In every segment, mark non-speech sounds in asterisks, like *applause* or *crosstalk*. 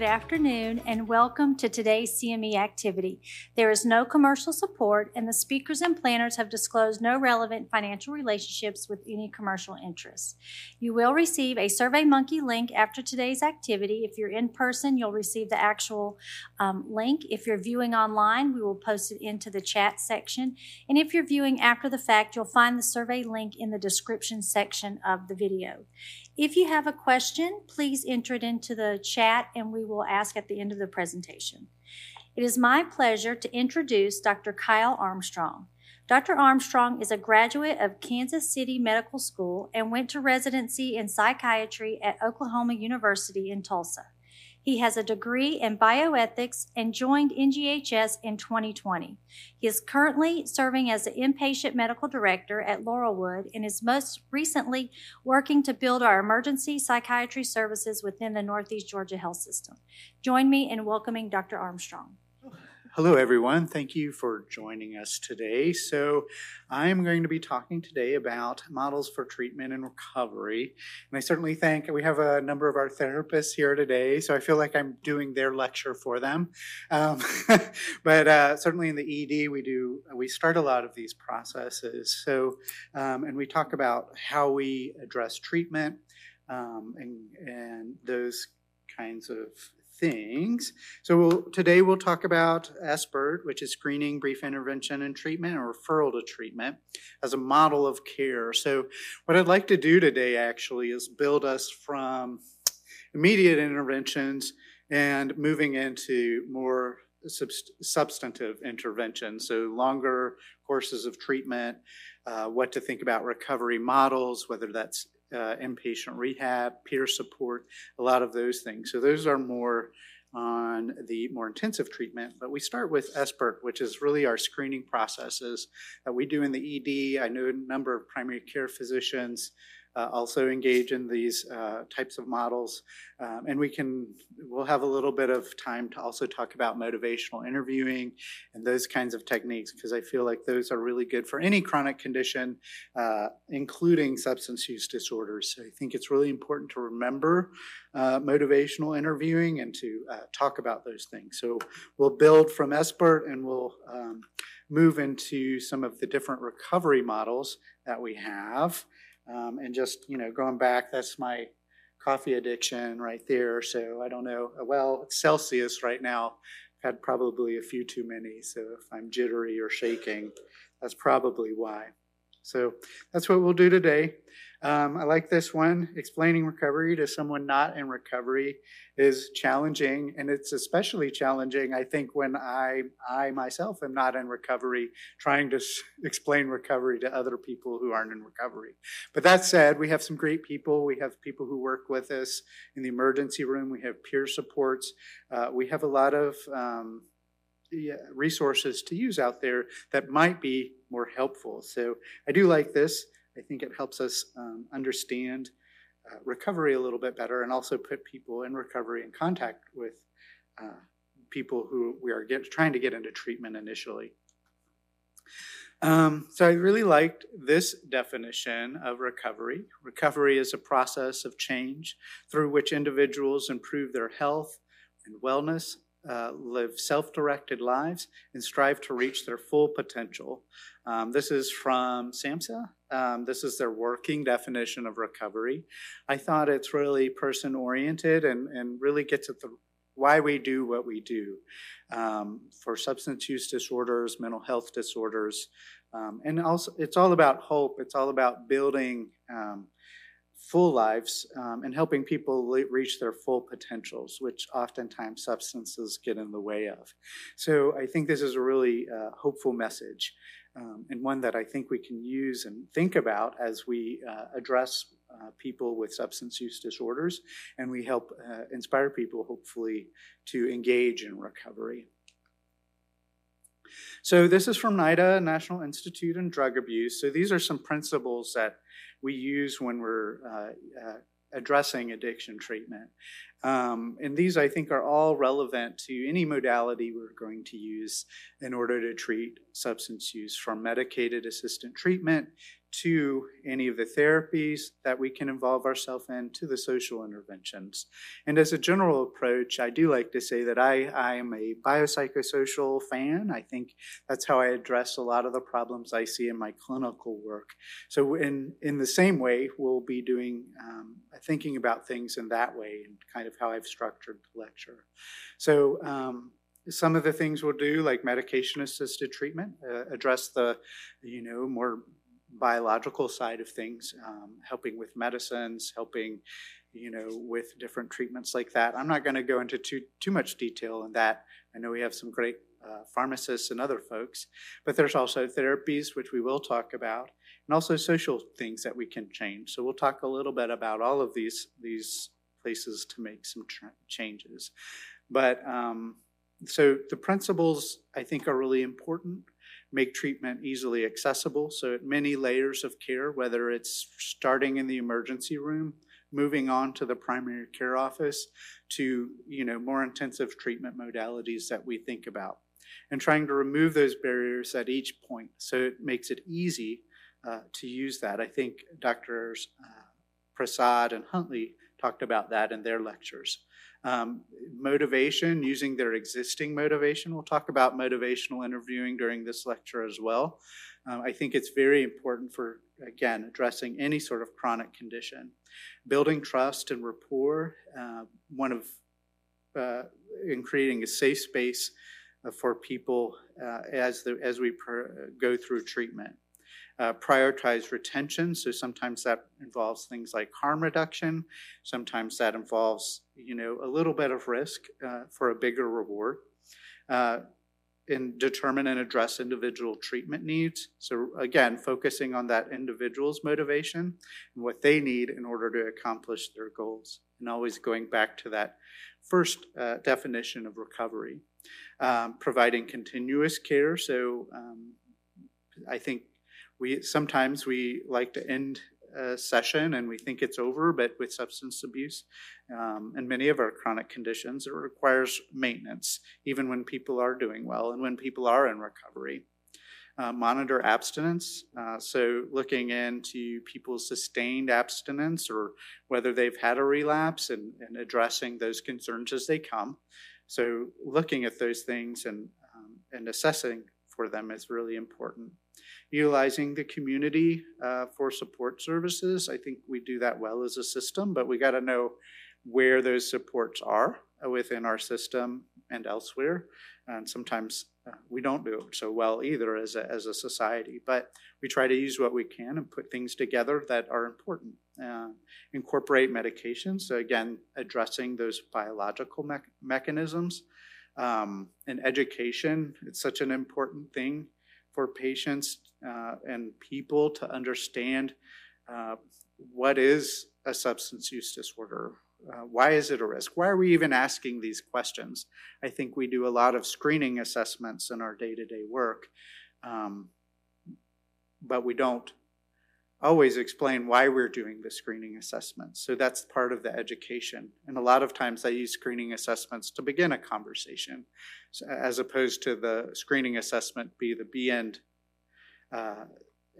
Good afternoon and welcome to today's CME activity. There is no commercial support, and the speakers and planners have disclosed no relevant financial relationships with any commercial interests. You will receive a SurveyMonkey link after today's activity. If you're in person, you'll receive the actual um, link. If you're viewing online, we will post it into the chat section. And if you're viewing after the fact, you'll find the survey link in the description section of the video. If you have a question, please enter it into the chat and we will ask at the end of the presentation. It is my pleasure to introduce Dr. Kyle Armstrong. Dr. Armstrong is a graduate of Kansas City Medical School and went to residency in psychiatry at Oklahoma University in Tulsa. He has a degree in bioethics and joined NGHS in 2020. He is currently serving as the inpatient medical director at Laurelwood and is most recently working to build our emergency psychiatry services within the Northeast Georgia Health System. Join me in welcoming Dr. Armstrong. Hello, everyone. Thank you for joining us today. So, I'm going to be talking today about models for treatment and recovery. And I certainly thank we have a number of our therapists here today, so I feel like I'm doing their lecture for them. Um, *laughs* but uh, certainly in the ED, we do we start a lot of these processes. So, um, and we talk about how we address treatment um, and and those kinds of things. So we'll, today we'll talk about SBIRT, which is screening, brief intervention, and treatment, and referral to treatment as a model of care. So what I'd like to do today actually is build us from immediate interventions and moving into more substantive interventions. So longer courses of treatment, uh, what to think about recovery models, whether that's uh, inpatient rehab, peer support, a lot of those things. So those are more on the more intensive treatment. But we start with SBIRT, which is really our screening processes that we do in the ED. I know a number of primary care physicians also engage in these uh, types of models. Um, and we can, we'll have a little bit of time to also talk about motivational interviewing and those kinds of techniques because I feel like those are really good for any chronic condition, uh, including substance use disorders. So I think it's really important to remember uh, motivational interviewing and to uh, talk about those things. So we'll build from SBIRT and we'll um, move into some of the different recovery models that we have. Um, and just, you know, going back, that's my coffee addiction right there. So I don't know. Well, Celsius right now. Had probably a few too many. So if I'm jittery or shaking, that's probably why. So that's what we'll do today. Um, I like this one. Explaining recovery to someone not in recovery is challenging, and it's especially challenging, I think, when I, I myself am not in recovery, trying to s- explain recovery to other people who aren't in recovery. But that said, we have some great people. We have people who work with us in the emergency room. We have peer supports. Uh, we have a lot of um, yeah, resources to use out there that might be more helpful. So I do like this. I think it helps us um, understand uh, recovery a little bit better and also put people in recovery in contact with uh, people who we are get, trying to get into treatment initially. Um, so I really liked this definition of recovery. Recovery is a process of change through which individuals improve their health and wellness uh, live self directed lives and strive to reach their full potential. Um, this is from SAMHSA. Um, this is their working definition of recovery. I thought it's really person oriented and, and really gets at the why we do what we do um, for substance use disorders, mental health disorders, um, and also it's all about hope. It's all about building um, full lives um, and helping people le- reach their full potentials, which oftentimes substances get in the way of. So I think this is a really uh, hopeful message um, and one that I think we can use and think about as we uh, address uh, people with substance use disorders and we help uh, inspire people, hopefully, to engage in recovery. So, this is from NIDA, National Institute on Drug Abuse. So, these are some principles that we use when we're uh, uh, addressing addiction treatment. Um, and these, I think, are all relevant to any modality we're going to use in order to treat substance use, from medicated assisted treatment to any of the therapies that we can involve ourselves in to the social interventions. And as a general approach, I do like to say that I, I am a biopsychosocial fan. I think that's how I address a lot of the problems I see in my clinical work. So, in, in the same way, we'll be doing um, thinking about things in that way and kind of how I've structured the lecture. So, um, some of the things we'll do, like medication assisted treatment, uh, address the, you know, more biological side of things, um, helping with medicines, helping, you know, with different treatments like that. I'm not going to go into too too much detail on that. I know we have some great uh, pharmacists and other folks, but there's also therapies which we will talk about, and also social things that we can change. So we'll talk a little bit about all of these these places to make some changes. But um, so the principles I think are really important make treatment easily accessible. So, at many layers of care, whether it's starting in the emergency room, moving on to the primary care office, to you know more intensive treatment modalities that we think about, and trying to remove those barriers at each point, so it makes it easy uh, to use that. I think Doctors uh, Prasad and Huntley talked about that in their lectures. Um, motivation, using their existing motivation. We'll talk about motivational interviewing during this lecture as well. Um, I think it's very important for, again, addressing any sort of chronic condition. Building trust and rapport, uh, one of, uh, in creating a safe space uh, for people uh, as, the, as we per, go through treatment uh, prioritize retention. So sometimes that involves things like harm reduction. Sometimes that involves, you know, a little bit of risk uh, for a bigger reward. Uh, and determine and address individual treatment needs. So again, focusing on that individual's motivation and what they need in order to accomplish their goals. And always going back to that first uh, definition of recovery. Um, providing continuous care. So um, I think we sometimes we like to end a session and we think it's over, but with substance abuse um, and many of our chronic conditions, it requires maintenance, even when people are doing well and when people are in recovery. Uh, monitor abstinence, uh, so looking into people's sustained abstinence or whether they've had a relapse and, and addressing those concerns as they come. So looking at those things and, um, and assessing for them is really important utilizing the community uh, for support services. I think we do that well as a system, but we got to know where those supports are within our system and elsewhere. And sometimes uh, we don't do it so well either as a, as a society, but we try to use what we can and put things together that are important. Uh, incorporate medications, so again, addressing those biological me- mechanisms. Um, and education, it's such an important thing for patients uh, and people to understand uh, what is a substance use disorder. Uh, why is it a risk? Why are we even asking these questions? I think we do a lot of screening assessments in our day to day work, um, but we don't always explain why we're doing the screening assessments. So that's part of the education. And a lot of times I use screening assessments to begin a conversation, as opposed to the screening assessment be the be end uh,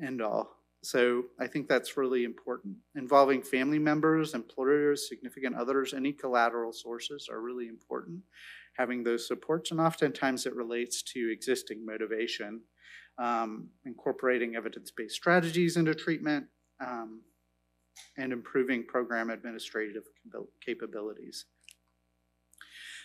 end all. So I think that's really important. Involving family members, employers, significant others, any collateral sources are really important. Having those supports, and oftentimes it relates to existing motivation um, incorporating evidence based strategies into treatment, um, and improving program administrative capabilities.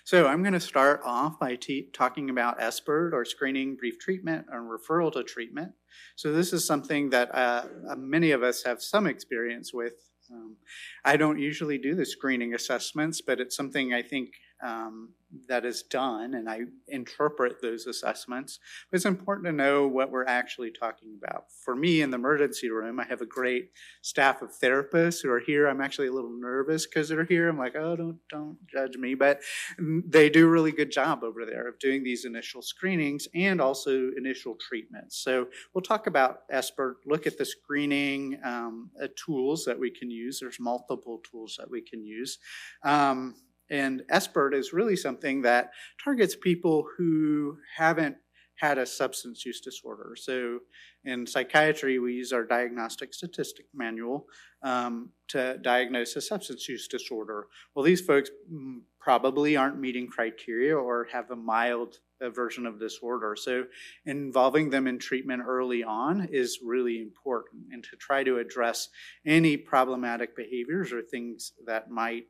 So, I'm going to start off by talking about SBIRT or screening, brief treatment, and referral to treatment. So, this is something that uh, many of us have some experience with. Um, I don't usually do the screening assessments, but it's something I think um, that is done, and I interpret those assessments. But it's important to know what we're actually talking about. For me, in the emergency room, I have a great staff of therapists who are here. I'm actually a little nervous because they're here. I'm like, oh, don't don't judge me, but they do a really good job over there of doing these initial screenings and also initial treatments. So we'll talk about SBIRT. Look at the screening um, uh, tools that we can use. There's multiple tools that we can use. Um, and SBIRT is really something that targets people who haven't had a substance use disorder. So in psychiatry, we use our diagnostic statistic manual um, to diagnose a substance use disorder. Well, these folks mm, probably aren't meeting criteria or have a mild version of disorder. So involving them in treatment early on is really important and to try to address any problematic behaviors or things that might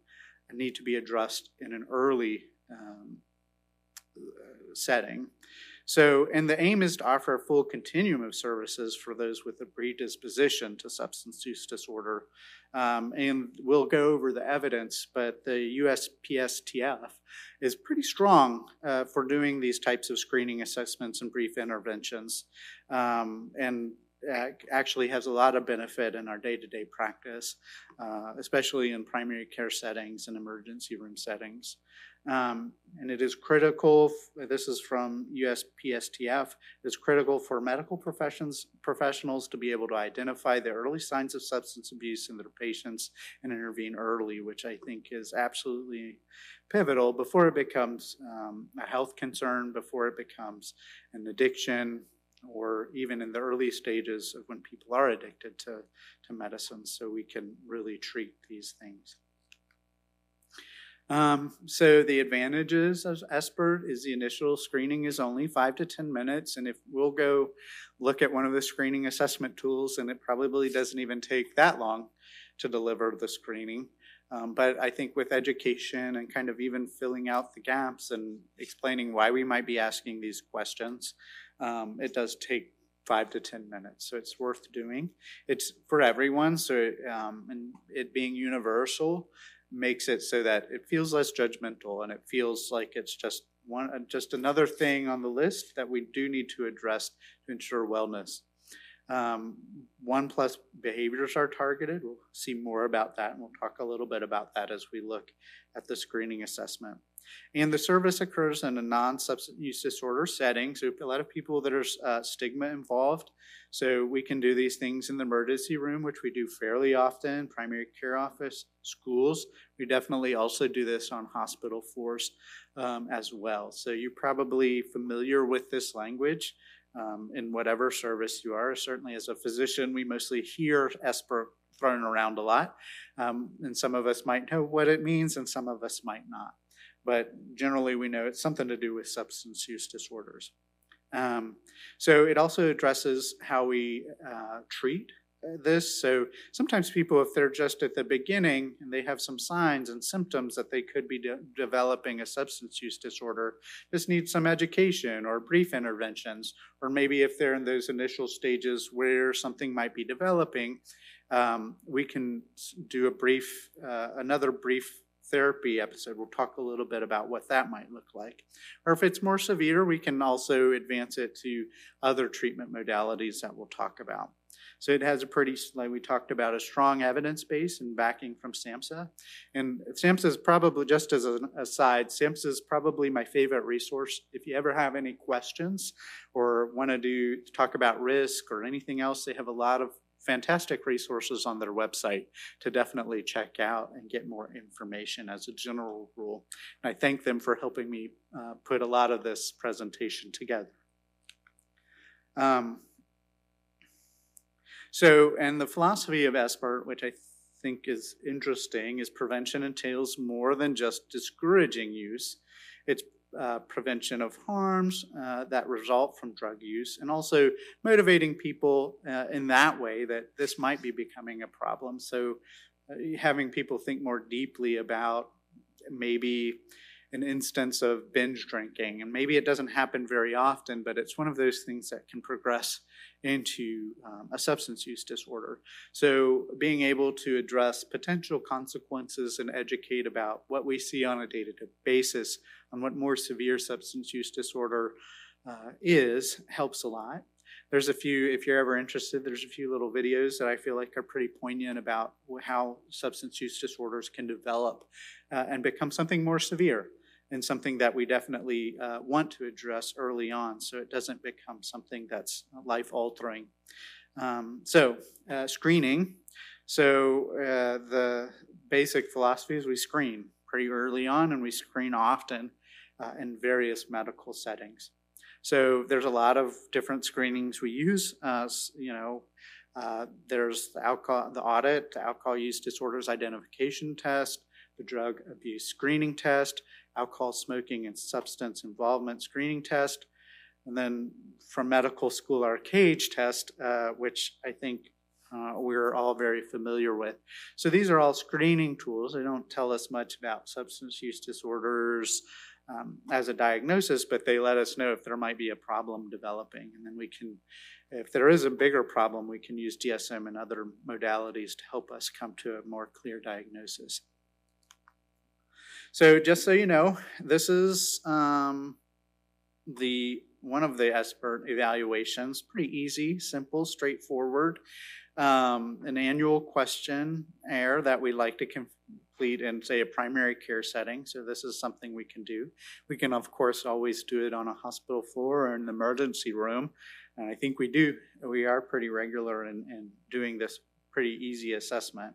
need to be addressed in an early um, setting. So, and the aim is to offer a full continuum of services for those with a predisposition to substance use disorder. Um, and we'll go over the evidence, but the USPSTF is pretty strong uh, for doing these types of screening assessments and brief interventions, um, and actually has a lot of benefit in our day-to-day practice, uh, especially in primary care settings and emergency room settings. Um, and it is critical, this is from USPSTF, it's critical for medical professions, professionals to be able to identify the early signs of substance abuse in their patients and intervene early, which I think is absolutely pivotal before it becomes um, a health concern, before it becomes an addiction, or even in the early stages of when people are addicted to, to medicine, so we can really treat these things. Um, so the advantages of SBIRT is the initial screening is only five to 10 minutes. And if we'll go look at one of the screening assessment tools, and it probably doesn't even take that long to deliver the screening. Um, but I think with education and kind of even filling out the gaps and explaining why we might be asking these questions, um, it does take five to 10 minutes. So it's worth doing. It's for everyone. So, um, and it being universal, makes it so that it feels less judgmental and it feels like it's just one just another thing on the list that we do need to address to ensure wellness. Um, one plus behaviors are targeted. We'll see more about that, and we'll talk a little bit about that as we look at the screening assessment. And the service occurs in a non substance use disorder setting. So, a lot of people that are uh, stigma involved. So, we can do these things in the emergency room, which we do fairly often, primary care office, schools. We definitely also do this on hospital floors um, as well. So, you're probably familiar with this language. Um, in whatever service you are. Certainly, as a physician, we mostly hear SBIRT thrown around a lot. Um, and some of us might know what it means, and some of us might not but generally we know it's something to do with substance use disorders. Um, so it also addresses how we uh, treat this. So sometimes people, if they're just at the beginning and they have some signs and symptoms that they could be de- developing a substance use disorder, just need some education or brief interventions. Or maybe if they're in those initial stages where something might be developing, um, we can do a brief, uh, another brief therapy episode. We'll talk a little bit about what that might look like. Or if it's more severe, we can also advance it to other treatment modalities that we'll talk about. So it has a pretty, like we talked about, a strong evidence base and backing from SAMHSA. And SAMHSA is probably, just as an aside, SAMHSA is probably my favorite resource. If you ever have any questions or want to do talk about risk or anything else, they have a lot of fantastic resources on their website to definitely check out and get more information as a general rule. And I thank them for helping me uh, put a lot of this presentation together. Um, so, and the philosophy of SBIRT, which I think is interesting, is prevention entails more than just discouraging use. It's uh, prevention of harms uh, that result from drug use, and also motivating people uh, in that way that this might be becoming a problem. So, uh, having people think more deeply about maybe an instance of binge drinking, and maybe it doesn't happen very often, but it's one of those things that can progress into um, a substance use disorder. So, being able to address potential consequences and educate about what we see on a day to day basis on what more severe substance use disorder uh, is helps a lot. There's a few, if you're ever interested, there's a few little videos that I feel like are pretty poignant about how substance use disorders can develop uh, and become something more severe and something that we definitely uh, want to address early on so it doesn't become something that's life altering. Um, so, uh, screening. So, uh, the basic philosophy is we screen pretty early on, and we screen often uh, in various medical settings. So there's a lot of different screenings we use. Uh, you know, uh, there's the alcohol, the audit, the alcohol use disorders identification test, the drug abuse screening test, alcohol smoking and substance involvement screening test, and then from medical school our CAGE test, uh, which I think uh, we're all very familiar with. So these are all screening tools. They don't tell us much about substance use disorders um, as a diagnosis, but they let us know if there might be a problem developing, and then we can if there is a bigger problem, we can use DSM and other modalities to help us come to a more clear diagnosis. So just so you know, this is um, the one of the SBIRT evaluations. Pretty easy, simple, straightforward. Um, an annual questionnaire that we like to complete in, say, a primary care setting. So this is something we can do. We can, of course, always do it on a hospital floor or in the emergency room. And I think we do, we are pretty regular in, in doing this pretty easy assessment.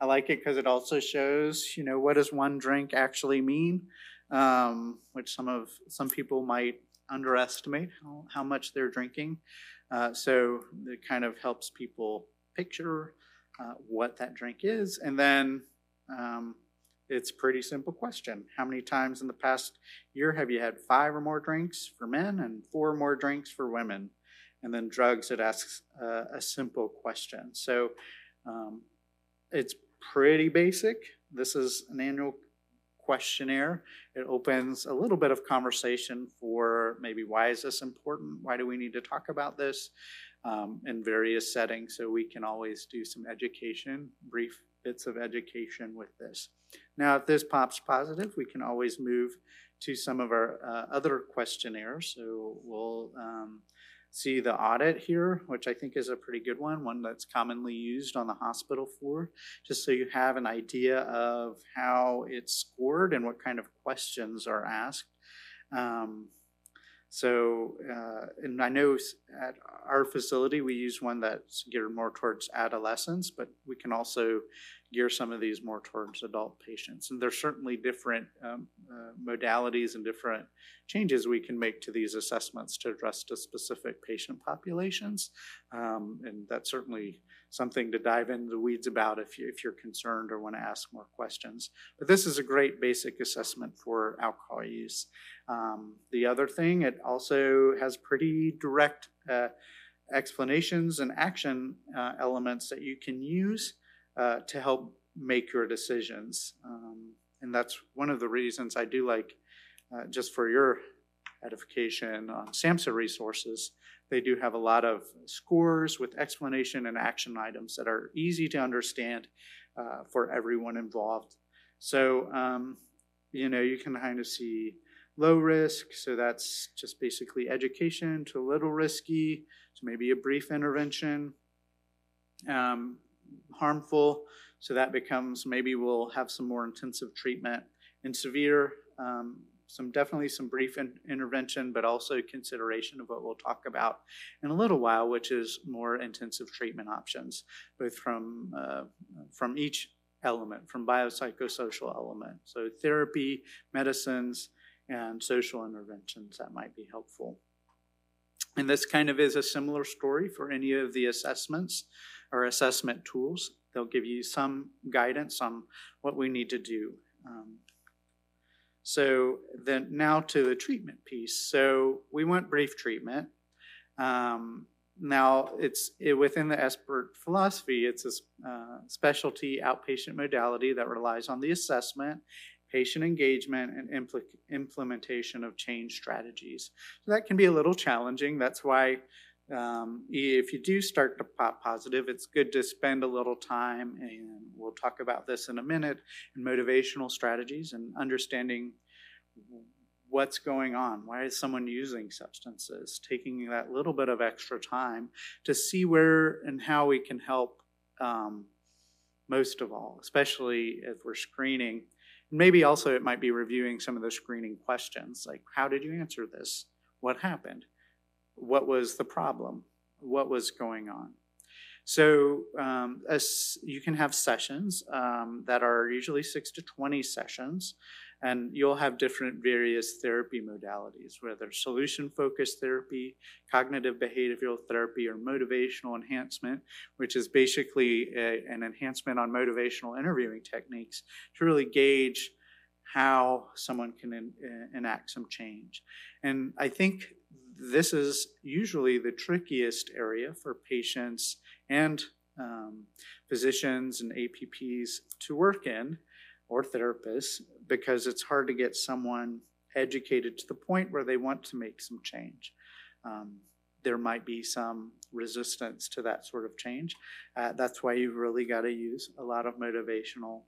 I like it because it also shows, you know, what does one drink actually mean, um, which some of some people might underestimate how, how much they're drinking. Uh, so it kind of helps people picture uh, what that drink is, and then um, it's a pretty simple question. How many times in the past year have you had five or more drinks for men and four or more drinks for women? and then drugs, it asks uh, a simple question. So um, it's pretty basic. This is an annual questionnaire. It opens a little bit of conversation for maybe why is this important? Why do we need to talk about this um, in various settings? So we can always do some education, brief bits of education with this. Now, if this pops positive, we can always move to some of our uh, other questionnaires. So we'll um, see the audit here, which I think is a pretty good one, one that's commonly used on the hospital floor, just so you have an idea of how it's scored and what kind of questions are asked. Um, so, uh, and I know at our facility we use one that's geared more towards adolescents, but we can also gear some of these more towards adult patients. And there's certainly different um, uh, modalities and different changes we can make to these assessments to address to specific patient populations. Um, and that's certainly something to dive into the weeds about if, you, if you're concerned or want to ask more questions. But this is a great basic assessment for alcohol use. Um, the other thing, it also has pretty direct uh, explanations and action uh, elements that you can use uh, to help make your decisions. Um, and that's one of the reasons I do like, uh, just for your edification on SAMHSA resources, they do have a lot of scores with explanation and action items that are easy to understand uh, for everyone involved. So, um, you know, you can kind of see low risk, so that's just basically education, to a little risky, to maybe a brief intervention. Um, harmful. So that becomes maybe we'll have some more intensive treatment. In severe, um, some definitely some brief in, intervention, but also consideration of what we'll talk about in a little while, which is more intensive treatment options, both from uh, from each element, from biopsychosocial element. So therapy, medicines, and social interventions that might be helpful. And this kind of is a similar story for any of the assessments or assessment tools. They'll give you some guidance on what we need to do. Um, so then now to the treatment piece. So we want brief treatment. Um, now it's it, within the SBIRT philosophy. It's a uh, specialty outpatient modality that relies on the assessment, patient engagement, and impl- implementation of change strategies. So that can be a little challenging. That's why um, if you do start to pop positive, it's good to spend a little time, and we'll talk about this in a minute, in motivational strategies and understanding what's going on. Why is someone using substances? Taking that little bit of extra time to see where and how we can help um, most of all, especially if we're screening. Maybe also it might be reviewing some of the screening questions like, how did you answer this? What happened? What was the problem, what was going on. So um, as you can have sessions um, that are usually six to 20 sessions, and you'll have different various therapy modalities, whether solution focused therapy, cognitive behavioral therapy, or motivational enhancement, which is basically a, an enhancement on motivational interviewing techniques to really gauge how someone can enact some change. And I think this is usually the trickiest area for patients and um, physicians and APPs to work in or therapists because it's hard to get someone educated to the point where they want to make some change. Um, there might be some resistance to that sort of change. Uh, that's why you've really got to use a lot of motivational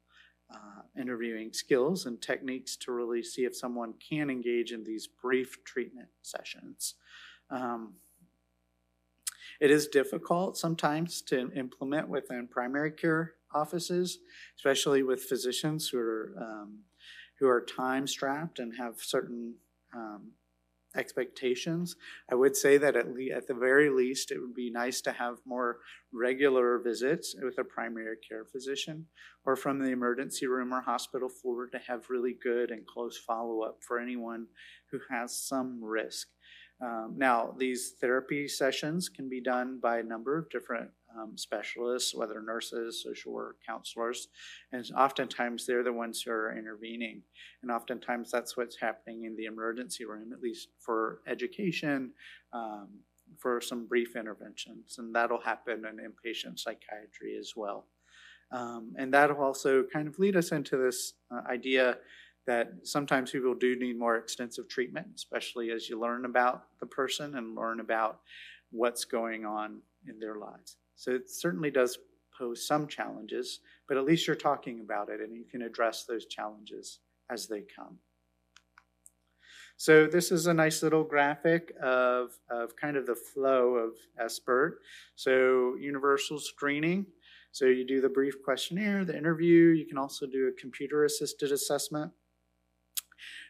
uh, interviewing skills and techniques to really see if someone can engage in these brief treatment sessions. Um, it is difficult sometimes to implement within primary care offices, especially with physicians who are um, who are time strapped and have certain um, expectations. I would say that at, le- at the very least, it would be nice to have more regular visits with a primary care physician or from the emergency room or hospital floor to have really good and close follow up for anyone who has some risk. Um, now, these therapy sessions can be done by a number of different um, specialists, whether nurses, social work, counselors, and oftentimes they're the ones who are intervening. And oftentimes that's what's happening in the emergency room, at least for education, um, for some brief interventions. And that'll happen in inpatient psychiatry as well. Um, and that'll also kind of lead us into this uh, idea that sometimes people do need more extensive treatment, especially as you learn about the person and learn about what's going on in their lives. So it certainly does pose some challenges, but at least you're talking about it and you can address those challenges as they come. So this is a nice little graphic of, of kind of the flow of SBIRT. So universal screening. So you do the brief questionnaire, the interview. You can also do a computer assisted assessment.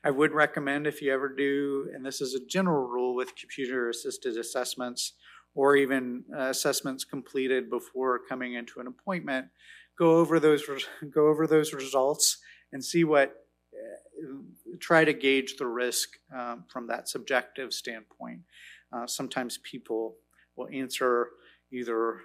I would recommend if you ever do, and this is a general rule with computer assisted assessments, or even uh, assessments completed before coming into an appointment, go over those go over those results and see what uh, try to gauge the risk um, from that subjective standpoint. Uh, sometimes people will answer either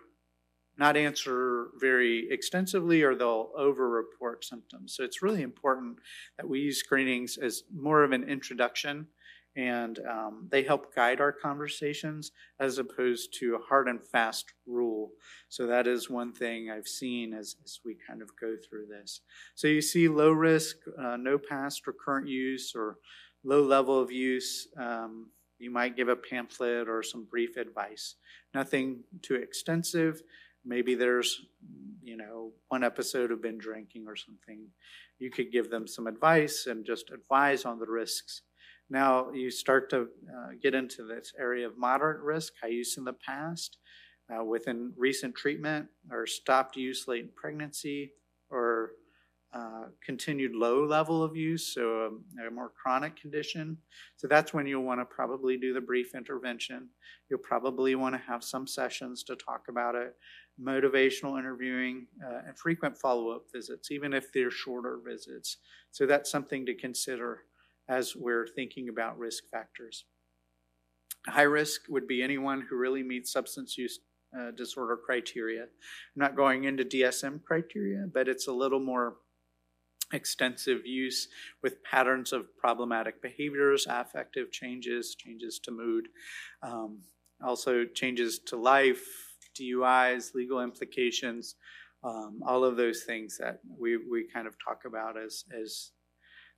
not answer very extensively or they'll over report symptoms. So it's really important that we use screenings as more of an introduction and um, they help guide our conversations as opposed to a hard and fast rule. So that is one thing I've seen as, as we kind of go through this. So you see low risk, uh, no past or current use, or low level of use. Um, you might give a pamphlet or some brief advice. Nothing too extensive. Maybe there's, you know, one episode of binge drinking or something. You could give them some advice and just advise on the risks now you start to uh, get into this area of moderate risk, high use in the past, uh, within recent treatment, or stopped use late in pregnancy, or uh, continued low level of use, so a, um, a, more chronic condition. So that's when you'll want to probably do the brief intervention. You'll probably want to have some sessions to talk about it, motivational interviewing, uh, and frequent follow up visits, even if they're shorter visits. So that's something to consider as we're thinking about risk factors. High risk would be anyone who really meets substance use uh, disorder criteria. I'm not going into DSM criteria, but it's a little more extensive use with patterns of problematic behaviors, affective changes, changes to mood, um, also changes to life, DUIs, legal implications, um, all of those things that we, we kind of talk about as, as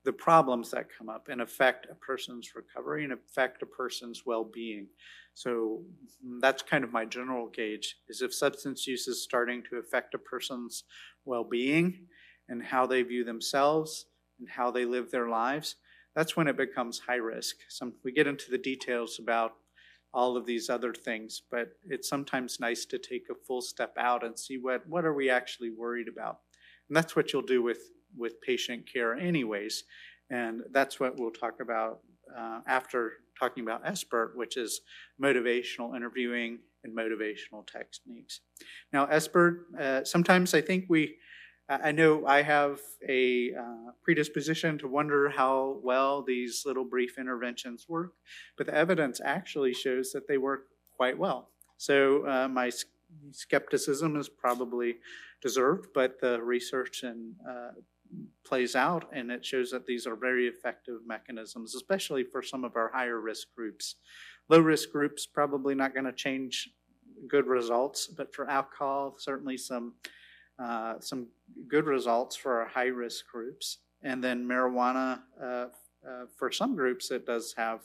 the problems that come up and affect a person's recovery and affect a person's well-being. So mm, that's kind of my general gauge is if substance use is starting to affect a person's well-being and how they view themselves and how they live their lives, that's when it becomes high risk. Some we get into the details about all of these other things, but it's sometimes nice to take a full step out and see what what are we actually worried about. And that's what you'll do with with patient care, anyways. And that's what we'll talk about uh, after talking about SBIRT, which is motivational interviewing and motivational techniques. Now, SBIRT, uh, sometimes I think we, I know I have a uh, predisposition to wonder how well these little brief interventions work, but the evidence actually shows that they work quite well. So uh, my skepticism is probably deserved, but the research and uh, plays out, and it shows that these are very effective mechanisms, especially for some of our higher risk groups. Low risk groups probably not going to change good results, but for alcohol, certainly some uh, some good results for our high risk groups. And then marijuana, uh, uh, for some groups, it does have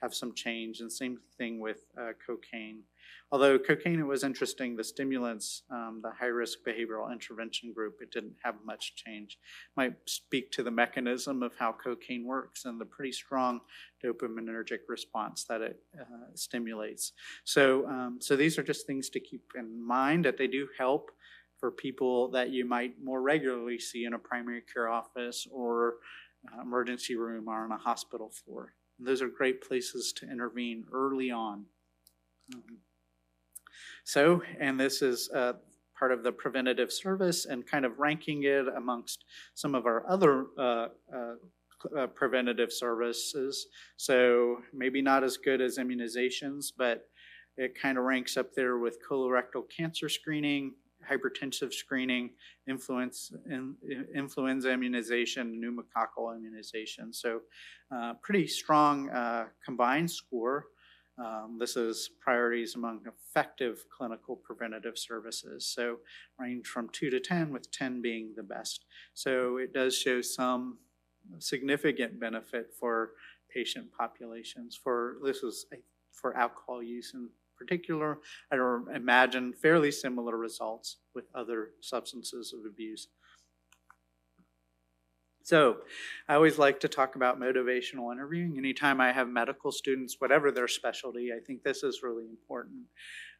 have some change, and same thing with uh, cocaine. Although cocaine, it was interesting, the stimulants, um, the high risk behavioral intervention group, it didn't have much change. Might speak to the mechanism of how cocaine works and the pretty strong dopaminergic response that it uh, stimulates. So, um, so these are just things to keep in mind that they do help for people that you might more regularly see in a primary care office or uh, emergency room or on a hospital floor. And those are great places to intervene early on. Um, so, and this is uh, part of the preventative service and kind of ranking it amongst some of our other uh, uh, uh, preventative services. So, maybe not as good as immunizations, but it kind of ranks up there with colorectal cancer screening, hypertensive screening, in, influenza immunization, pneumococcal immunization. So, uh, pretty strong uh, combined score. Um, this is priorities among effective clinical preventative services. So range from 2 to 10, with 10 being the best. So it does show some significant benefit for patient populations. For this was for alcohol use in particular. I imagine fairly similar results with other substances of abuse. So, I always like to talk about motivational interviewing. Anytime I have medical students, whatever their specialty, I think this is really important.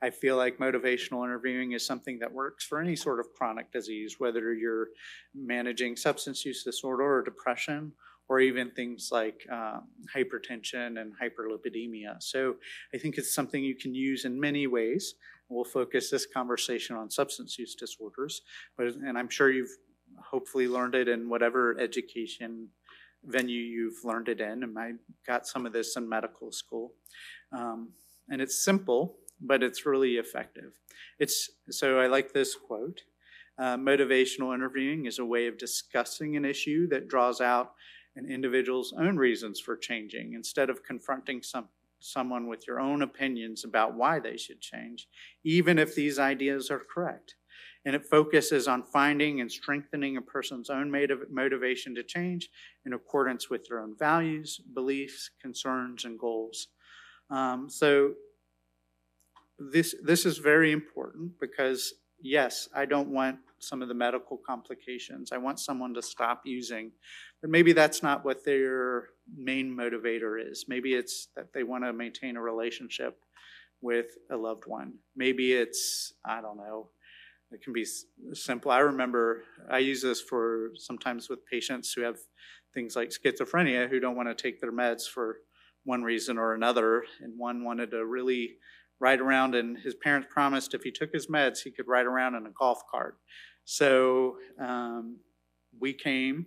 I feel like motivational interviewing is something that works for any sort of chronic disease, whether you're managing substance use disorder or depression, or even things like um, hypertension and hyperlipidemia. So, I think it's something you can use in many ways. We'll focus this conversation on substance use disorders, but and I'm sure you've hopefully learned it in whatever education venue you've learned it in. And I got some of this in medical school. Um, and it's simple, but it's really effective. It's so I like this quote. Uh, motivational interviewing is a way of discussing an issue that draws out an individual's own reasons for changing instead of confronting some, someone with your own opinions about why they should change, even if these ideas are correct and it focuses on finding and strengthening a person's own motivation to change in accordance with their own values, beliefs, concerns, and goals. Um, so this this is very important because yes, I don't want some of the medical complications. I want someone to stop using, but maybe that's not what their main motivator is. Maybe it's that they want to maintain a relationship with a loved one. Maybe it's I don't know it can be simple. I remember I use this for sometimes with patients who have things like schizophrenia who don't want to take their meds for one reason or another. And one wanted to really ride around, and his parents promised if he took his meds, he could ride around in a golf cart. So um, we came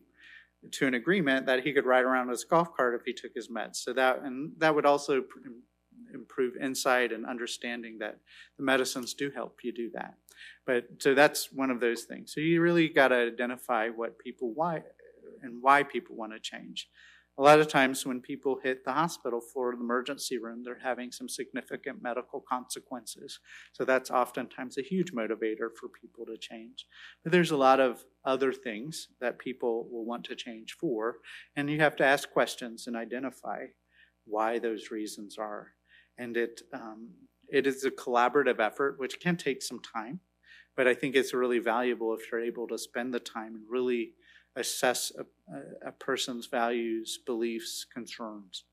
to an agreement that he could ride around in his golf cart if he took his meds. So that and that would also improve insight and understanding that the medicines do help you do that. But so that's one of those things. So you really got to identify what people why and why people want to change. A lot of times when people hit the hospital floor, the emergency room, they're having some significant medical consequences. So that's oftentimes a huge motivator for people to change. But there's a lot of other things that people will want to change for, and you have to ask questions and identify why those reasons are and it um, it is a collaborative effort, which can take some time, but I think it's really valuable if you're able to spend the time and really assess a, a person's values, beliefs, concerns.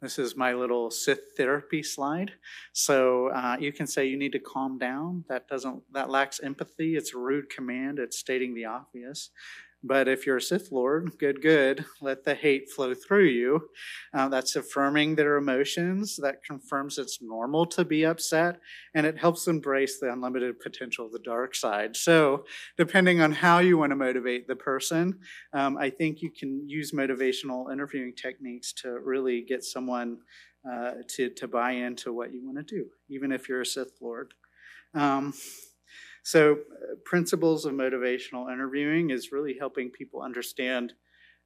This is my little Sith therapy slide. So uh, you can say you need to calm down. That doesn't that lacks empathy. It's a rude command. It's stating the obvious. But if you're a Sith Lord, good, good, let the hate flow through you. Uh, that's affirming their emotions. That confirms it's normal to be upset, and it helps embrace the unlimited potential of the dark side. So, depending on how you want to motivate the person, um, I think you can use motivational interviewing techniques to really get someone uh, to, to buy into what you want to do, even if you're a Sith Lord. Um, so, uh, principles of motivational interviewing is really helping people understand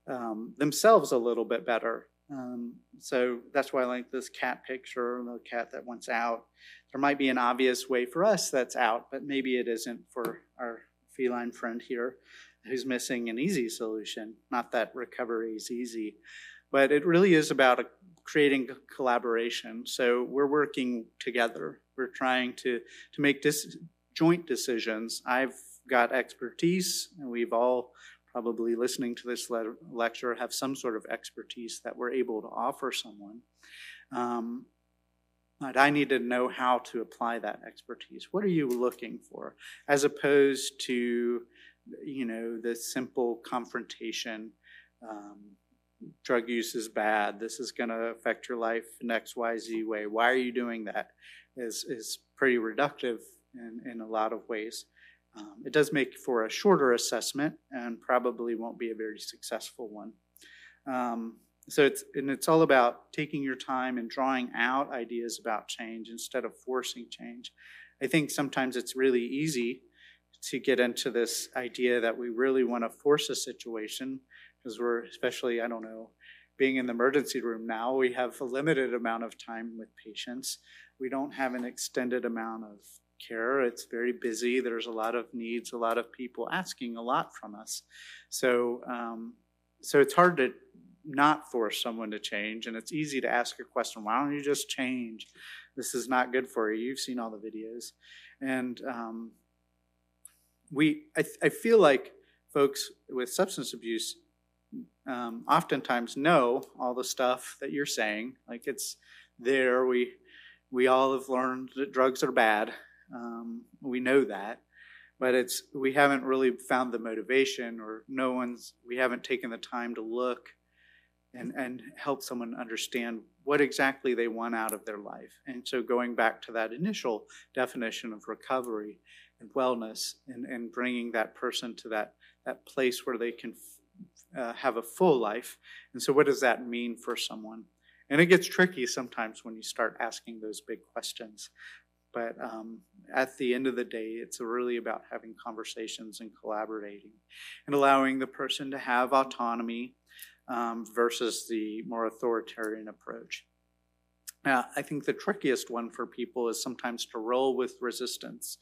um, themselves a little bit better. Um, so that's why I like this cat picture, the cat that wants out. There might be an obvious way for us that's out, but maybe it isn't for our feline friend here who's missing an easy solution. Not that recovery is easy, but it really is about a, creating collaboration. So we're working together. We're trying to to make dis- joint decisions. I've got expertise, and we've all probably listening to this le- lecture have some sort of expertise that we're able to offer someone. Um, but I need to know how to apply that expertise. What are you looking for, as opposed to, you know, the simple confrontation. Um, drug use is bad. This is going to affect your life in X, Y, Z way. Why are you doing that? Is is pretty reductive in, in a lot of ways. Um, it does make for a shorter assessment and probably won't be a very successful one. Um, so it's and it's all about taking your time and drawing out ideas about change instead of forcing change. I think sometimes it's really easy to get into this idea that we really want to force a situation because we're especially I don't know being in the emergency room now we have a limited amount of time with patients. We don't have an extended amount of care. It's very busy. There's a lot of needs, a lot of people asking a lot from us. So, um, so it's hard to not force someone to change, and it's easy to ask a question. Why don't you just change? This is not good for you. You've seen all the videos, and um, we. I, I feel like folks with substance abuse um, oftentimes know all the stuff that you're saying. Like it's there. We we all have learned that drugs are bad um, we know that, but it's we haven't really found the motivation, or no one's we haven't taken the time to look and and help someone understand what exactly they want out of their life. And so going back to that initial definition of recovery and wellness, and and bringing that person to that that place where they can uh, have a full life. And so, what does that mean for someone? And it gets tricky sometimes when you start asking those big questions. But um, at the end of the day, it's really about having conversations and collaborating and allowing the person to have autonomy um, versus the more authoritarian approach. Now, I think the trickiest one for people is sometimes to roll with resistance.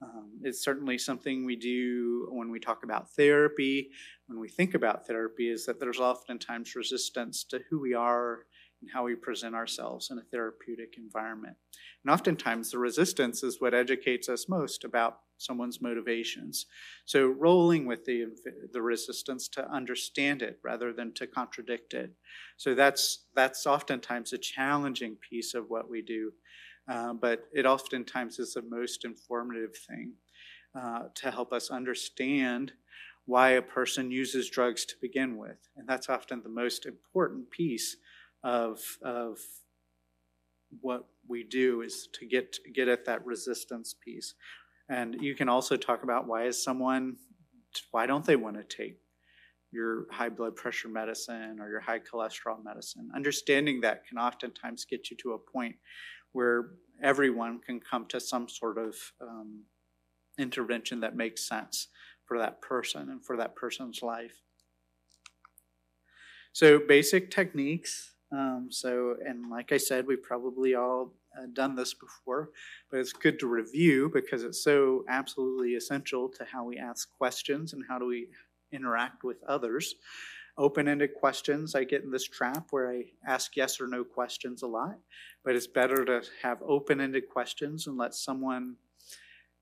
Um, it's certainly something we do when we talk about therapy, when we think about therapy, is that there's oftentimes resistance to who we are and how we present ourselves in a therapeutic environment. And oftentimes, the resistance is what educates us most about someone's motivations. So, rolling with the, the resistance to understand it rather than to contradict it. So, that's, that's oftentimes a challenging piece of what we do, uh, but it oftentimes is the most informative thing uh, to help us understand why a person uses drugs to begin with. And that's often the most important piece of, of what we do is to get get at that resistance piece. And you can also talk about why is someone why don't they want to take your high blood pressure medicine or your high cholesterol medicine. Understanding that can oftentimes get you to a point where everyone can come to some sort of um, intervention that makes sense for that person and for that person's life. So, basic techniques um, so, and like I said, we've probably all uh, done this before, but it's good to review because it's so absolutely essential to how we ask questions and how do we interact with others. Open ended questions, I get in this trap where I ask yes or no questions a lot, but it's better to have open ended questions and let someone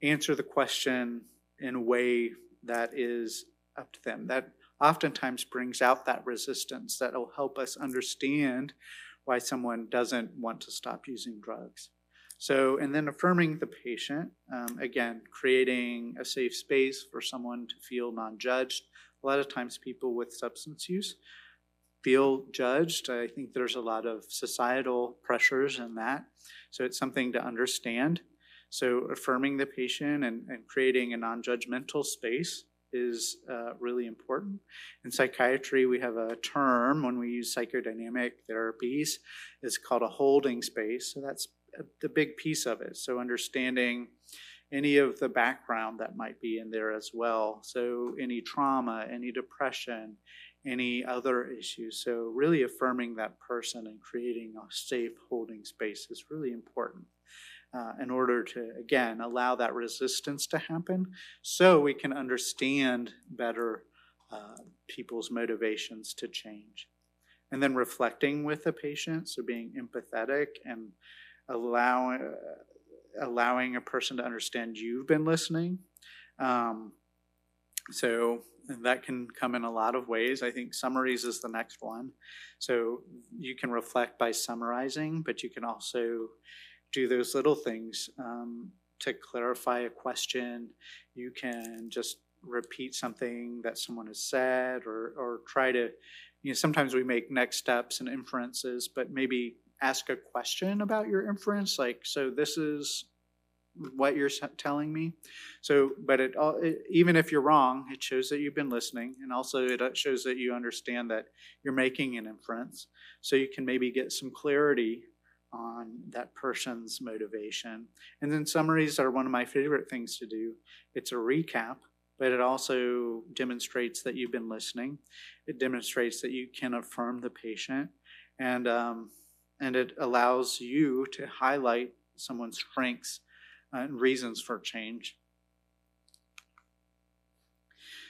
answer the question in a way that is up to them. That oftentimes brings out that resistance that will help us understand why someone doesn't want to stop using drugs. So, and then affirming the patient, um, again, creating a safe space for someone to feel non judged, a lot of times people with substance use feel judged. I think there's a lot of societal pressures in that. So it's something to understand. So affirming the patient and, and creating a non judgmental space is uh, really important. In psychiatry, we have a term when we use psychodynamic therapies, it's called a holding space. So that's the big piece of it. So understanding any of the background that might be in there as well. So any trauma, any depression, any other issues. So really affirming that person and creating a safe holding space is really important. Uh, in order to, again, allow that resistance to happen so we can understand better uh, people's motivations to change. And then reflecting with the patient, so being empathetic and allowing, uh, allowing a person to understand you've been listening. Um, so that can come in a lot of ways. I think summaries is the next one. So you can reflect by summarizing, but you can also do those little things um, to clarify a question. You can just repeat something that someone has said or, or try to, you know, sometimes we make next steps and inferences, but maybe ask a question about your inference. Like, so this is what you're telling me. So, but it, it, even if you're wrong, it shows that you've been listening, and also it uh, shows that you understand that you're making an inference. So you can maybe get some clarity on that person's motivation. And then summaries are one of my favorite things to do. It's a recap, but it also demonstrates that you've been listening. It demonstrates that you can affirm the patient, and um, and it allows you to highlight someone's strengths and reasons for change.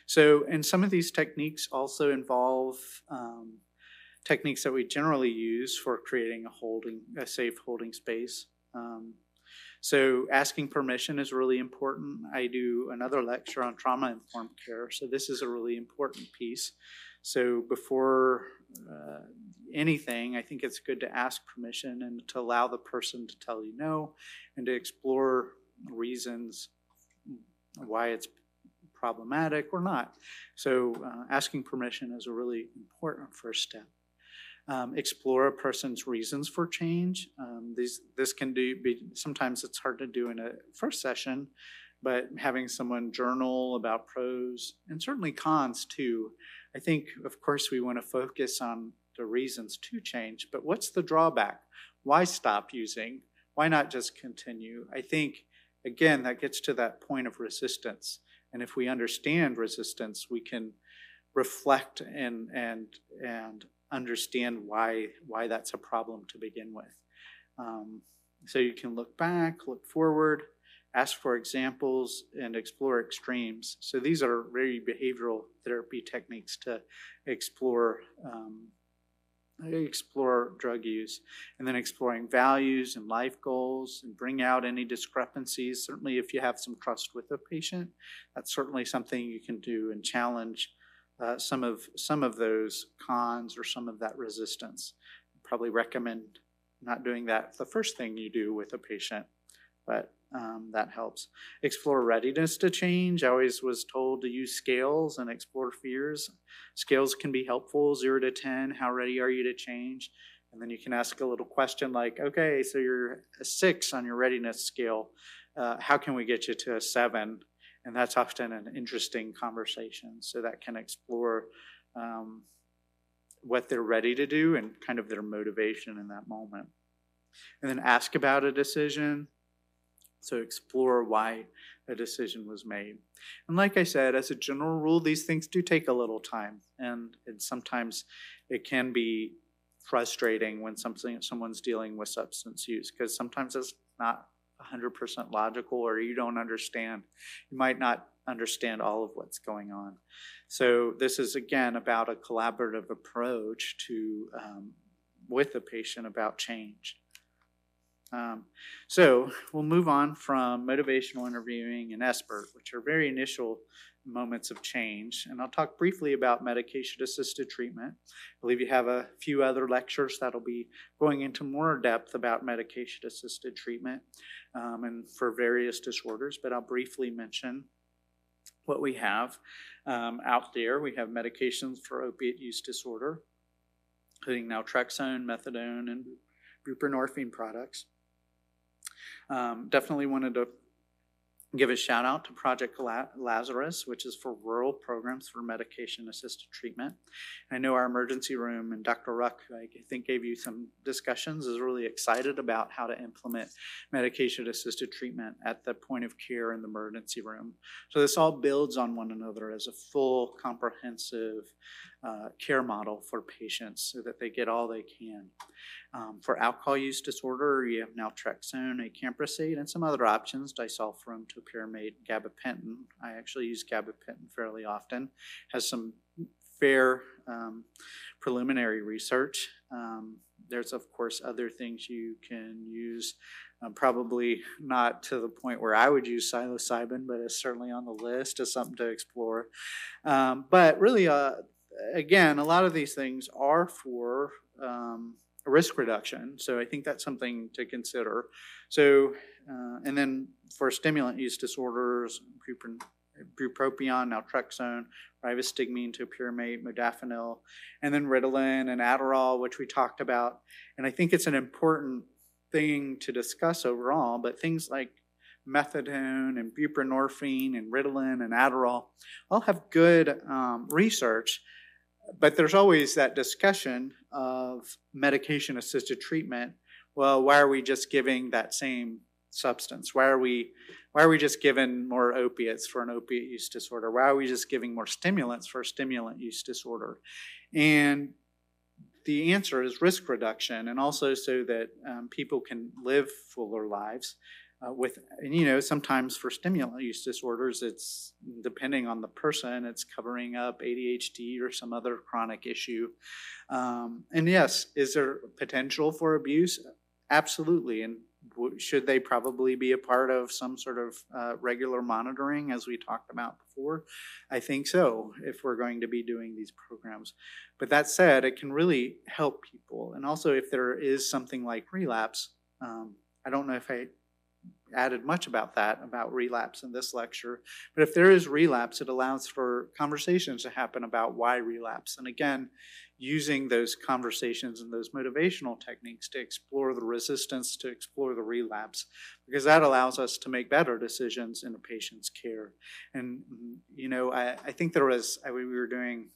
So, and some of these techniques also involve um, techniques that we generally use for creating a holding, a safe holding space. Um, so, asking permission is really important. I do another lecture on trauma informed care, so this is a really important piece. So, before uh, anything, I think it's good to ask permission and to allow the person to tell you no and to explore reasons why it's problematic or not. So, uh, asking permission is a really important first step. Um, explore a person's reasons for change. Um, these, this can do be sometimes it's hard to do in a first session, but having someone journal about pros and certainly cons too. I think, of course, we want to focus on the reasons to change, but what's the drawback? Why stop using? Why not just continue? I think, again, that gets to that point of resistance. And if we understand resistance, we can reflect and and and understand why why that's a problem to begin with. Um, so you can look back, look forward, ask for examples, and explore extremes. So these are very behavioral therapy techniques to explore um, explore drug use, and then exploring values and life goals, and bring out any discrepancies. Certainly, if you have some trust with a patient, that's certainly something you can do and challenge uh, some of some of those cons or some of that resistance. Probably recommend not doing that the first thing you do with a patient, but um, that helps. Explore readiness to change. I always was told to use scales and explore fears. Scales can be helpful, zero to 10. How ready are you to change? And then you can ask a little question like, okay, so you're a six on your readiness scale. Uh, how can we get you to a seven? And that's often an interesting conversation. So that can explore um, what they're ready to do and kind of their motivation in that moment. And then ask about a decision so explore why a decision was made. And like I said, as a general rule, these things do take a little time, and, and sometimes it can be frustrating when something someone's dealing with substance use because sometimes it's not 100% logical or you don't understand. You might not understand all of what's going on. So this is again about a collaborative approach to um, with the patient about change. Um, so we'll move on from motivational interviewing and SBIRT, which are very initial moments of change. And I'll talk briefly about medication assisted treatment. I believe you have a few other lectures that'll be going into more depth about medication assisted treatment um, and for various disorders, but I'll briefly mention what we have um, out there. We have medications for opiate use disorder, including naltrexone, methadone, and buprenorphine products. Um, definitely wanted to give a shout out to Project Lazarus, which is for rural programs for medication assisted treatment. I know our emergency room and Dr. Ruck, I think, gave you some discussions, is really excited about how to implement medication assisted treatment at the point of care in the emergency room. So this all builds on one another as a full, comprehensive uh, care model for patients so that they get all they can. Um, for alcohol use disorder, you have naltrexone, acamprosate, and some other options, disulfiram, topiramate, gabapentin. I actually use gabapentin fairly often. Has some fair um, preliminary research. Um, there's, of course, other things you can use. Uh, probably not to the point where I would use psilocybin, but it's certainly on the list as something to explore. Um, but really, uh, again, a lot of these things are for um, risk reduction. So I think that's something to consider. So, uh, and then for stimulant use disorders, bupropion, naltrexone, rivastigmine, topiramate, modafinil, and then Ritalin and Adderall, which we talked about. And I think it's an important thing to discuss overall, but things like methadone and buprenorphine and Ritalin and Adderall all have good um, research but there's always that discussion of medication assisted treatment. Well, why are we just giving that same substance? Why are we why are we just giving more opiates for an opiate use disorder? Why are we just giving more stimulants for a stimulant use disorder? And the answer is risk reduction, and also so that um, people can live fuller lives uh, with and, you know sometimes for stimulant use disorders it's depending on the person it's covering up adhd or some other chronic issue. Um, and yes is there potential for abuse? Absolutely and w- should they probably be a part of some sort of uh, regular monitoring as we talked about before? I think so if we're going to be doing these programs. But that said it can really help people and also if there is something like relapse um, i don't know if i added much about that, about relapse in this lecture. But if there is relapse, it allows for conversations to happen about why relapse. And again, using those conversations and those motivational techniques to explore the resistance, to explore the relapse, because that allows us to make better decisions in a patient's care. And, you know, I, I think there was, I, we were doing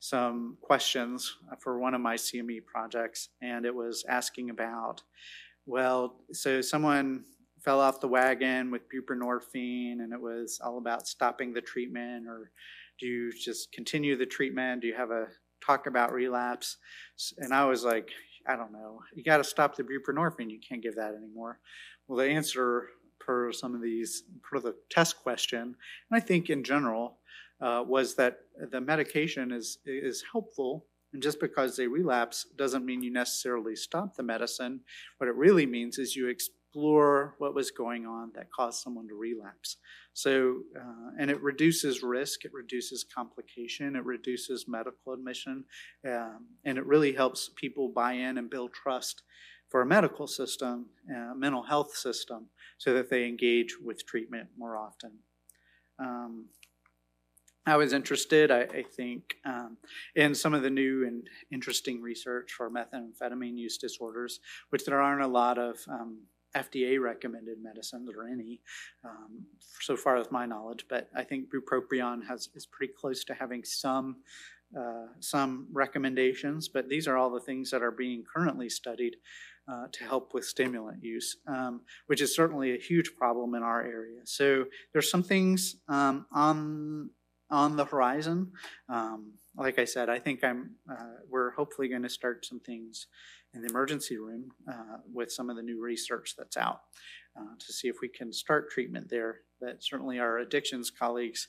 some questions for one of my CME projects, and it was asking about, well, so someone fell off the wagon with buprenorphine and it was all about stopping the treatment or do you just continue the treatment? Do you have a talk about relapse? And i was like i don't know. You got to stop the buprenorphine. You can't give that anymore. Well the answer per some of these per the test question and i think in general uh, was that the medication is is helpful. And just because they relapse doesn't mean you necessarily stop the medicine. What it really means is you explore what was going on that caused someone to relapse. So, uh, and it reduces risk, it reduces complication, it reduces medical admission, um, and it really helps people buy in and build trust for a medical system, a mental health system, so that they engage with treatment more often. Um, I was interested, I, I think, um, in some of the new and interesting research for methamphetamine use disorders, which there aren't a lot of um, FDA recommended medicines or any, um, so far with my knowledge. But I think bupropion has is pretty close to having some uh, some recommendations. But these are all the things that are being currently studied uh, to help with stimulant use, um, which is certainly a huge problem in our area. So there's some things um, on on the horizon. Um, like I said, I think I'm. Uh, we're hopefully going to start some things in the emergency room uh, with some of the new research that's out uh, to see if we can start treatment there. That certainly our addictions colleagues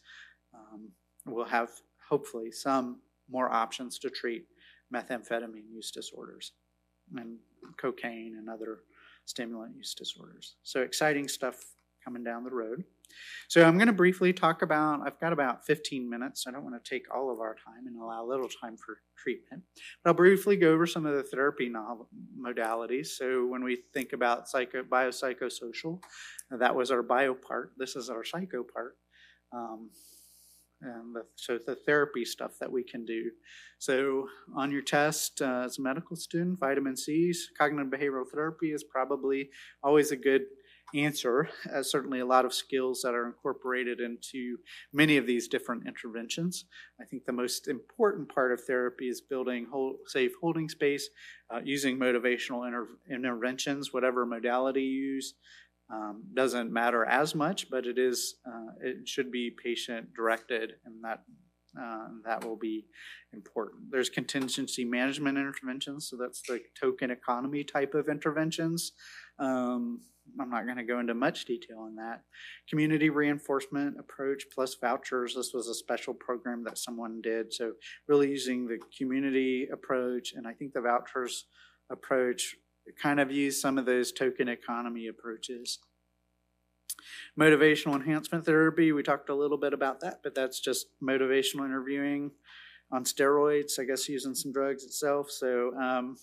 um, will have hopefully some more options to treat methamphetamine use disorders and cocaine and other stimulant use disorders. So exciting stuff coming down the road. So I'm going to briefly talk about, I've got about 15 minutes. I don't want to take all of our time and allow little time for treatment. But I'll briefly go over some of the therapy modalities. So when we think about psycho, biopsychosocial, that was our bio part. This is our psycho part. um, and the, so the therapy stuff that we can do. So on your test uh, as a medical student, vitamin C's, cognitive behavioral therapy is probably always a good answer, as certainly a lot of skills that are incorporated into many of these different interventions. I think the most important part of therapy is building hold, safe holding space, uh, using motivational inter- interventions, whatever modality you use. Um, doesn't matter as much, but it is uh, it should be patient directed, and that uh, that will be important. There's contingency management interventions, so that's the token economy type of interventions. Um, I'm not going to go into much detail on that. Community reinforcement approach plus vouchers. This was a special program that someone did. So, really using the community approach, and I think the vouchers approach kind of use some of those token economy approaches. Motivational enhancement therapy, we talked a little bit about that, but that's just motivational interviewing on steroids, I guess using some drugs itself. So, um,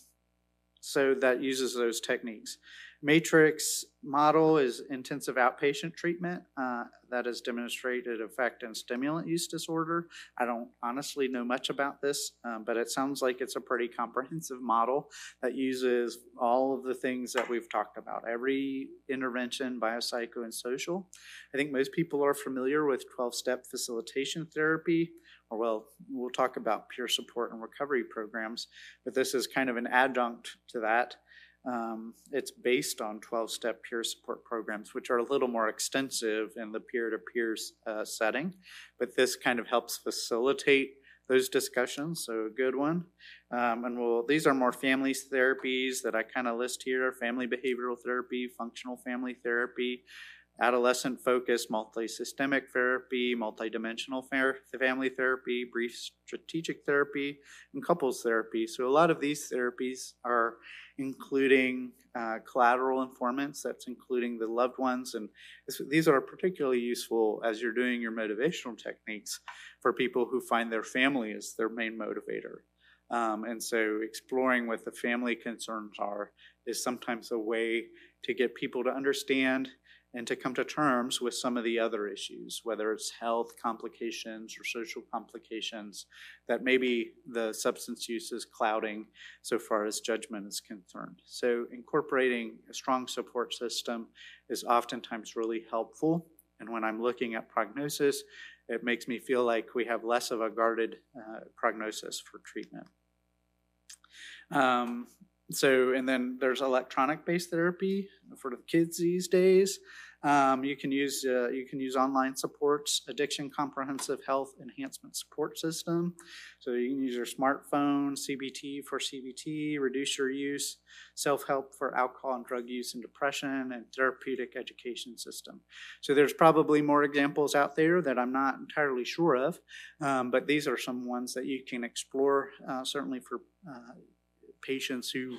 so that uses those techniques. Matrix model is intensive outpatient treatment uh, that has demonstrated effect in stimulant use disorder. I don't honestly know much about this, um, but it sounds like it's a pretty comprehensive model that uses all of the things that we've talked about every intervention, biopsycho, and social. I think most people are familiar with 12 step facilitation therapy or well, we'll talk about peer support and recovery programs, but this is kind of an adjunct to that. Um, it's based on 12 step peer support programs, which are a little more extensive in the peer to peer setting, but this kind of helps facilitate those discussions. So, a good one. Um, and we'll, these are more family therapies that I kind of list here family behavioral therapy, functional family therapy, adolescent focused multi-systemic therapy, multidimensional family therapy, brief strategic therapy, and couples therapy. So a lot of these therapies are including uh, collateral informants, that's including the loved ones. And this, these are particularly useful as you're doing your motivational techniques for people who find their family as their main motivator. Um, and so exploring what the family concerns are is sometimes a way to get people to understand and to come to terms with some of the other issues, whether it's health complications or social complications that maybe the substance use is clouding so far as judgment is concerned. So, incorporating a strong support system is oftentimes really helpful. And when I'm looking at prognosis, it makes me feel like we have less of a guarded uh, prognosis for treatment. Um, so, and then there's electronic based therapy for the kids these days. Um, you can use uh, you can use online supports, addiction comprehensive health enhancement support system. So you can use your smartphone, CBT for CBT, reduce your use, self help for alcohol and drug use and depression, and therapeutic education system. So there's probably more examples out there that I'm not entirely sure of, um, but these are some ones that you can explore. Uh, certainly for uh, patients who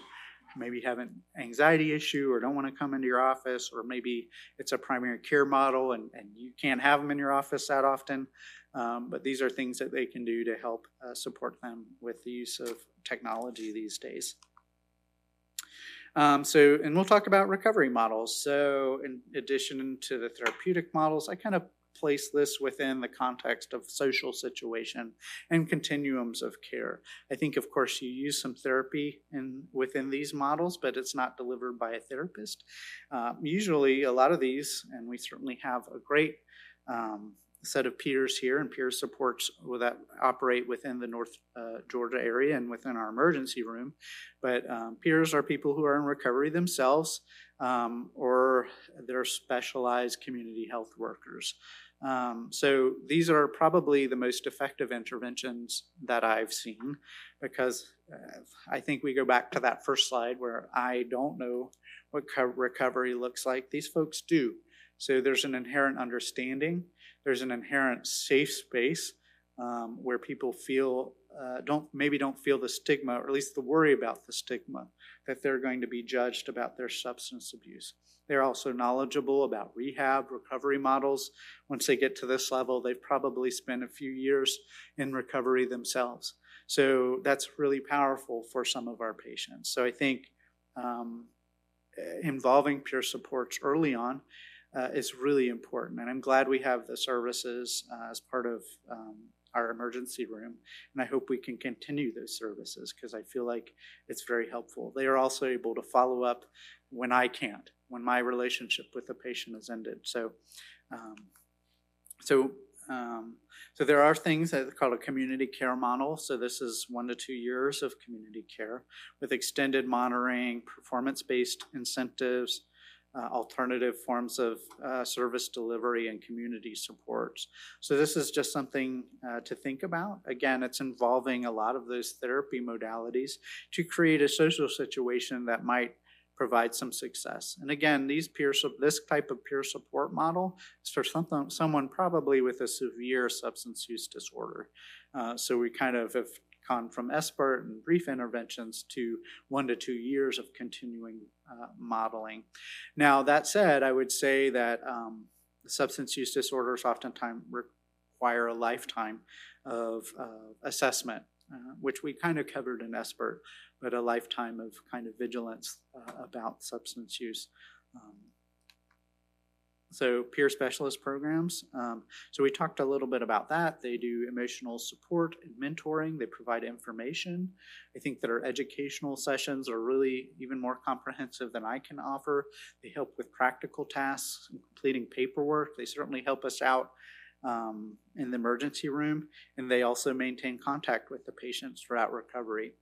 maybe have an anxiety issue or don't want to come into your office, or maybe it's a primary care model and, and you can't have them in your office that often. Um, but these are things that they can do to help uh, support them with the use of technology these days. Um, so, and we'll talk about recovery models. So, in addition to the therapeutic models, I kind of place this within the context of social situation and continuums of care. I think, of course, you use some therapy in within these models, but it's not delivered by a therapist. Uh, usually, a lot of these, and we certainly have a great um, set of peers here and peer supports that operate within the North uh, Georgia area and within our emergency room. But um, peers are people who are in recovery themselves um, or they're specialized community health workers. Um, so these are probably the most effective interventions that I've seen because uh, I think we go back to that first slide where I don't know what co- recovery looks like. These folks do. So there's an inherent understanding, there's an inherent safe space um, where people feel uh, don't maybe don't feel the stigma or at least the worry about the stigma that they're going to be judged about their substance abuse. They're also knowledgeable about rehab, recovery models. Once they get to this level, they've probably spent a few years in recovery themselves. So that's really powerful for some of our patients. So I think um, involving peer supports early on uh, is really important. And I'm glad we have the services uh, as part of um, our emergency room. And I hope we can continue those services because I feel like it's very helpful. They are also able to follow up when I can't, when my relationship with the patient has ended. So, um, so um, so there are things that are called a community care model. So this is one to two years of community care with extended monitoring, performance-based incentives, uh, alternative forms of uh, service delivery and community supports. So this is just something uh, to think about. Again, it's involving a lot of those therapy modalities to create a social situation that might provide some success. And again, these peer this type of peer support model is for something, someone probably with a severe substance use disorder. Uh, so we kind of have gone from SBIRT and brief interventions to one to two years of continuing uh, modeling. Now, that said, I would say that um, substance use disorders oftentimes require a lifetime of uh, assessment, uh, which we kind of covered in SBIRT but a lifetime of kind of vigilance uh, about substance use. Um, so peer specialist programs. Um, so we talked a little bit about that. They do emotional support and mentoring. They provide information. I think that our educational sessions are really even more comprehensive than I can offer. They help with practical tasks, completing paperwork. They certainly help us out um, in the emergency room, and they also maintain contact with the patients throughout recovery.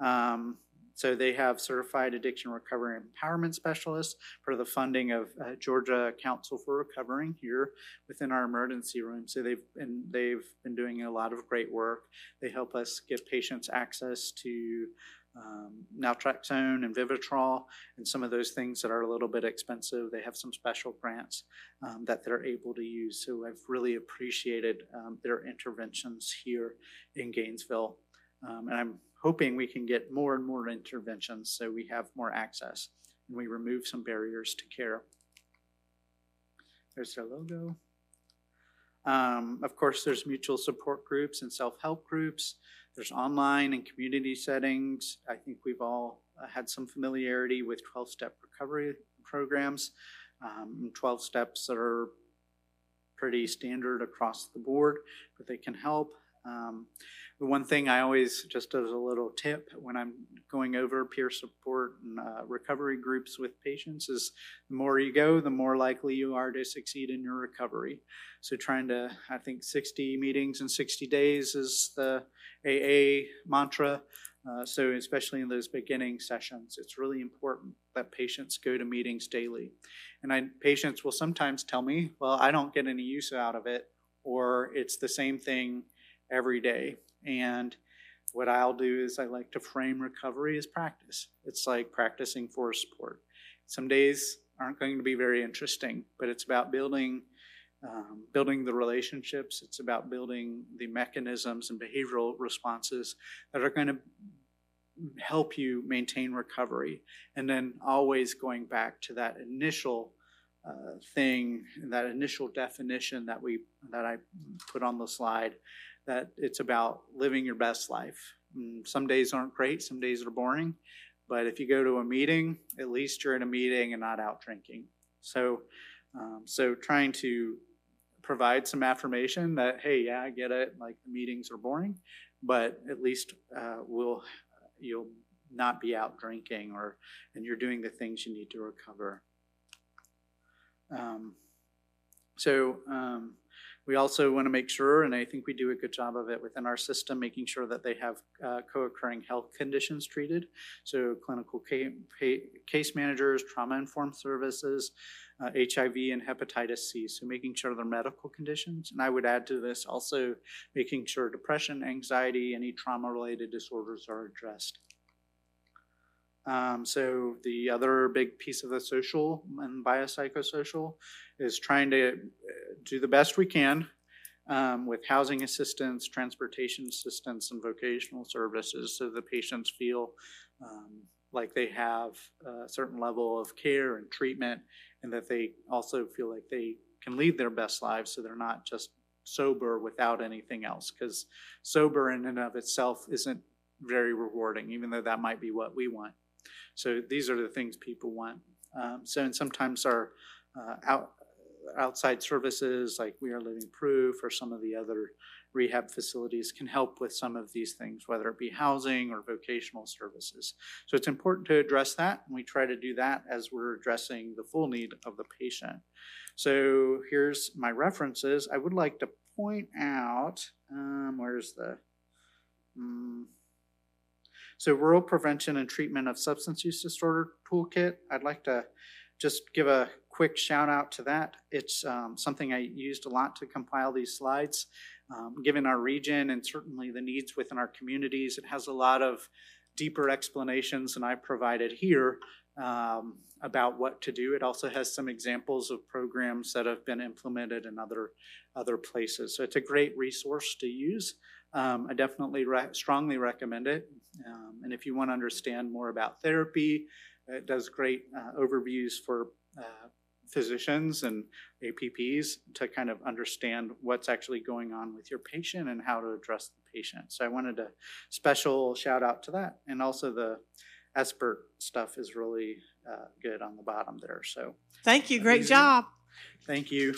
Um, so they have certified addiction recovery empowerment specialists for the funding of uh, Georgia Council for Recovering here within our emergency room. So they've been they've been doing a lot of great work. They help us give patients access to um, naltrexone and Vivitrol and some of those things that are a little bit expensive. They have some special grants um, that they're able to use. So I've really appreciated um, their interventions here in Gainesville, um, and I'm hoping we can get more and more interventions so we have more access and we remove some barriers to care. There's their logo. Um, of course, there's mutual support groups and self-help groups. There's online and community settings. I think we've all uh, had some familiarity with 12-step recovery programs. Um, 12 steps that are pretty standard across the board, but they can help. Um, the one thing I always, just as a little tip, when I'm going over peer support and uh, recovery groups with patients, is the more you go, the more likely you are to succeed in your recovery. So, trying to, I think 60 meetings in 60 days is the AA mantra. Uh, so, especially in those beginning sessions, it's really important that patients go to meetings daily. And I, patients will sometimes tell me, well, I don't get any use out of it, or it's the same thing every day. And what I'll do is I like to frame recovery as practice. It's like practicing for sport. Some days aren't going to be very interesting, but it's about building um, building the relationships. It's about building the mechanisms and behavioral responses that are going to help you maintain recovery. And then always going back to that initial uh, thing, that initial definition that we that I put on the slide that it's about living your best life. Mm, some days aren't great, some days are boring, but if you go to a meeting, at least you're in a meeting and not out drinking. So, um, so trying to provide some affirmation that hey, yeah, I get it. Like the meetings are boring, but at least uh, we'll you'll not be out drinking or and you're doing the things you need to recover. Um, so um, we also want to make sure, and I think we do a good job of it within our system, making sure that they have uh, co-occurring health conditions treated. So clinical case managers, trauma-informed services, uh, HIV and hepatitis C. So making sure they're medical conditions. And I would add to this also making sure depression, anxiety, any trauma-related disorders are addressed. Um, so the other big piece of the social and biopsychosocial is trying to do the best we can um, with housing assistance, transportation assistance, and vocational services so the patients feel um, like they have a certain level of care and treatment and that they also feel like they can lead their best lives so they're not just sober without anything else because sober in and of itself isn't very rewarding even though that might be what we want so these are the things people want. Um, so and sometimes our uh, out, outside services like We Are Living Proof or some of the other rehab facilities can help with some of these things, whether it be housing or vocational services. So it's important to address that, and we try to do that as we're addressing the full need of the patient. So here's my references. I would like to point out, um, where's the, mm, so rural prevention and treatment of substance use disorder toolkit. I'd like to just give a quick shout out to that. It's um, something I used a lot to compile these slides. Um, given our region and certainly the needs within our communities, it has a lot of deeper explanations than I provided here um, about what to do. It also has some examples of programs that have been implemented in other other places. So it's a great resource to use. Um, I definitely re- strongly recommend it. Um, and if you want to understand more about therapy, it does great uh, overviews for uh, physicians and APPs to kind of understand what's actually going on with your patient and how to address the patient. So I wanted a special shout out to that. And also the expert stuff is really uh, good on the bottom there. So Thank you. Great job. thank you.